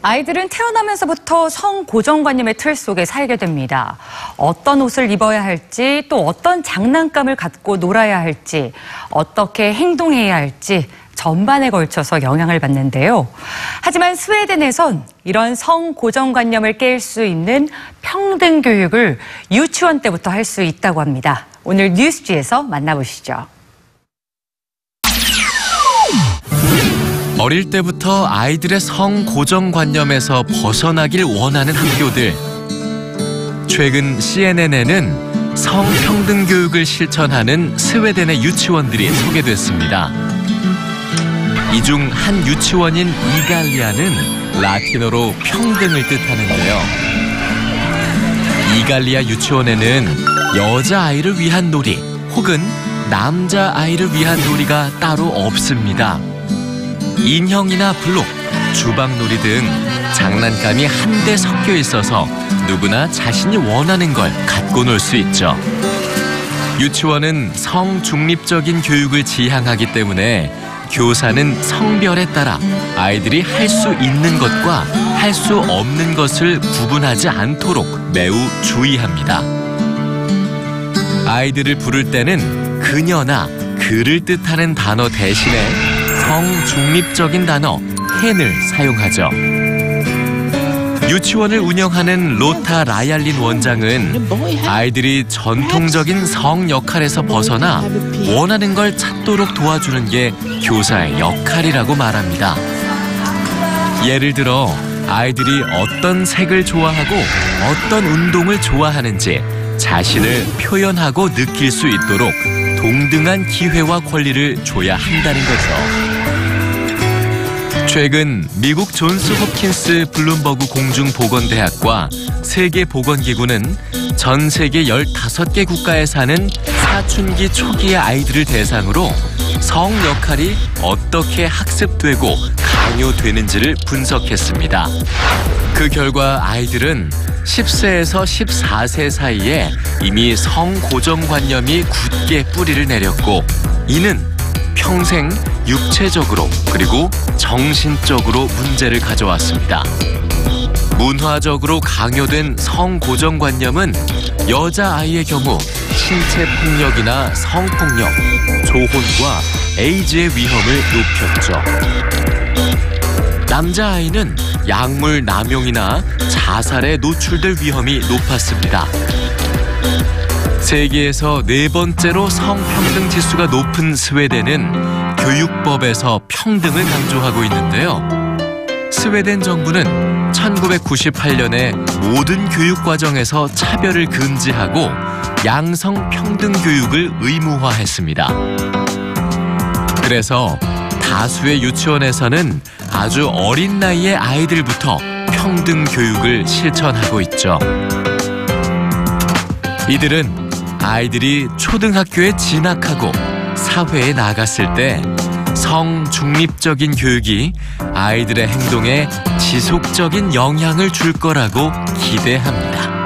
아이들은 태어나면서부터 성 고정관념의 틀 속에 살게 됩니다. 어떤 옷을 입어야 할지, 또 어떤 장난감을 갖고 놀아야 할지, 어떻게 행동해야 할지 전반에 걸쳐서 영향을 받는데요. 하지만 스웨덴에선 이런 성 고정관념을 깰 수 있는 평등 교육을 유치원 때부터 할 수 있다고 합니다. 오늘 뉴스지에서 만나보시죠. 어릴 때부터 아이들의 성 고정관념에서 벗어나길 원하는 학교들. 최근 CNN에는 성평등 교육을 실천하는 스웨덴의 유치원들이 소개됐습니다. 이 중 한 유치원인 이갈리아는 라틴어로 평등을 뜻하는데요. 이갈리아 유치원에는 여자아이를 위한 놀이 혹은 남자아이를 위한 놀이가 따로 없습니다. 인형이나 블록, 주방놀이 등 장난감이 한데 섞여 있어서 누구나 자신이 원하는 걸 갖고 놀 수 있죠. 유치원은 성중립적인 교육을 지향하기 때문에 교사는 성별에 따라 아이들이 할 수 있는 것과 할 수 없는 것을 구분하지 않도록 매우 주의합니다. 아이들을 부를 때는 그녀나 그를 뜻하는 단어 대신에 성중립적인 단어 헨을 사용하죠. 유치원을 운영하는 로타 라얄린 원장은 아이들이 전통적인 성 역할에서 벗어나 원하는 걸 찾도록 도와주는 게 교사의 역할이라고 말합니다. 예를 들어 아이들이 어떤 색을 좋아하고 어떤 운동을 좋아하는지 자신을 표현하고 느낄 수 있도록 동등한 기회와 권리를 줘야 한다는 거죠. 최근 미국 존스 홉킨스 블룸버그 공중보건대학과 세계보건기구는 전 세계 15개 국가에 사는 사춘기 초기의 아이들을 대상으로 성 역할이 어떻게 학습되고 강요되는지를 분석했습니다. 그 결과 아이들은 10세에서 14세 사이에 이미 성 고정관념이 굳게 뿌리를 내렸고 이는 평생 육체적으로 그리고 정신적으로 문제를 가져왔습니다. 문화적으로 강요된 성고정관념은 여자아이의 경우 신체 폭력이나 성폭력, 조혼과 에이즈의 위험을 높였죠. 남자아이는 약물 남용이나 자살에 노출될 위험이 높았습니다. 세계에서 네 번째로 성평등 지수가 높은 스웨덴은 교육법에서 평등을 강조하고 있는데요. 스웨덴 정부는 1998년에 모든 교육 과정에서 차별을 금지하고 양성 평등 교육을 의무화했습니다. 그래서 다수의 유치원에서는 아주 어린 나이의 아이들부터 평등 교육을 실천하고 있죠. 이들은 아이들이 초등학교에 진학하고 사회에 나갔을 때 성중립적인 교육이 아이들의 행동에 지속적인 영향을 줄 거라고 기대합니다.